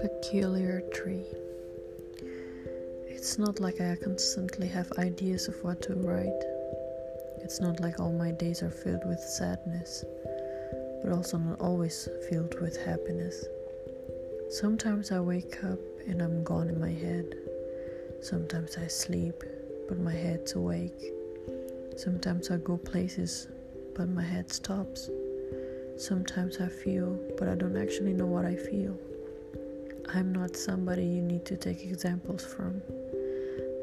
Peculiar tree. It's not like I constantly have ideas of what to write. It's not like all my days are filled with sadness, but also not always filled with happiness. Sometimes I wake up and I'm gone in my head. Sometimes I sleep, but my head's awake. Sometimes I go places, but my head stops. Sometimes I feel, but I don't actually know what I feel. I'm not somebody you need to take examples from,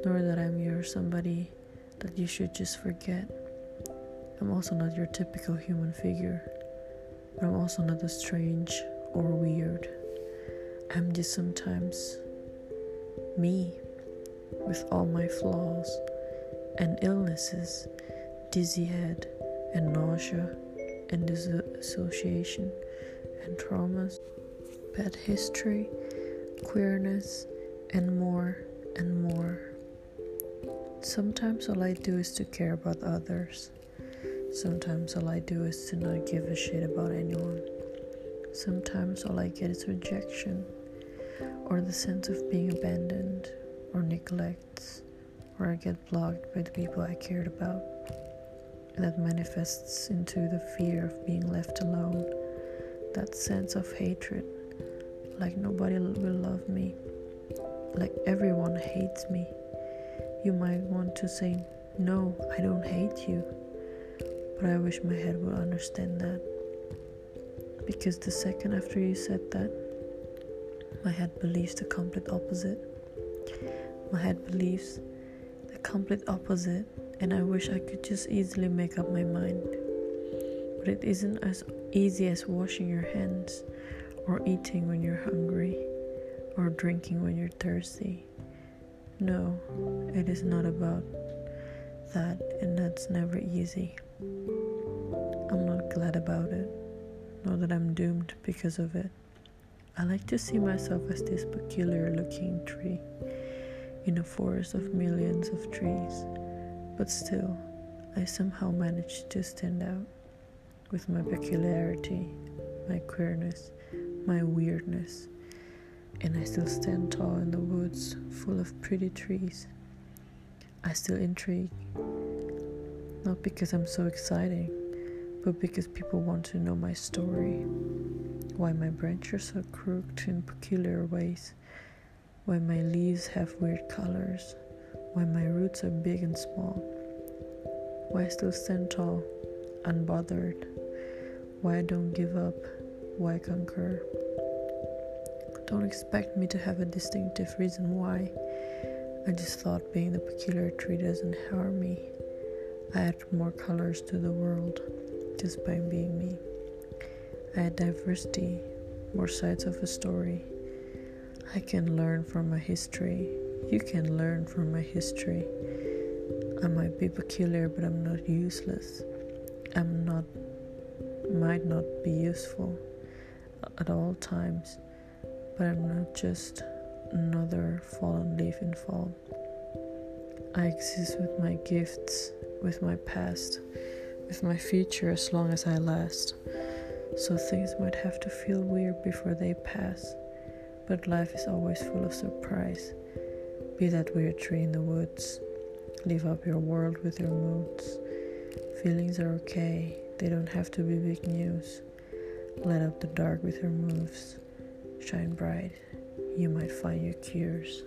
nor that I'm your somebody that you should just forget. I'm also not your typical human figure, but I'm also not a strange or weird. I'm just sometimes me with all my flaws and illnesses, dizzy head and nausea and dissociation and traumas, bad history, queerness, and more and more. Sometimes all I do is to care about others. Sometimes all I do is to not give a shit about anyone. Sometimes all I get is rejection, or the sense of being abandoned, or neglect, or I get blocked by the people I cared about that manifests into the fear of being left alone, that sense of hatred, like nobody will love me, like everyone hates me. You might want to say, No, I don't hate you, but I wish my head would understand that. Because the second after you said that, my head believes the complete opposite. My head believes complete opposite and I wish I could just easily make up my mind. But it isn't as easy as washing your hands, or eating when you're hungry, or drinking when you're thirsty. No, it is not about that, and that's never easy. I'm not glad about it, nor that I'm doomed because of it. I like to see myself as this peculiar looking tree in a forest of millions of trees but still, I somehow managed to stand out with my peculiarity, my queerness, my weirdness, and I still stand tall in the woods full of pretty trees. I still intrigue, not because I'm so exciting, but because people want to know my story. Why my branches are crooked in peculiar ways, why my leaves have weird colors why my roots are big and small, why I still stand tall, unbothered, why I don't give up, why I conquer. Don't expect me to have a distinctive reason why. I just thought being the peculiar tree doesn't harm me. I add more colors to the world just by being me. I add diversity, more sides of a story. I can learn from my history you can learn from my history. I might be peculiar, but I'm not useless. I'm not, might not be useful at all times, but I'm not just another fallen leaf in fall. I exist with my gifts, with my past, with my future as long as I last. So things might have to feel weird before they pass, but life is always full of surprise. Be that weird tree in the woods. Live up your world with your moods. Feelings are okay, they don't have to be big news. Light up the dark with your moves. Shine bright, you might find your cures.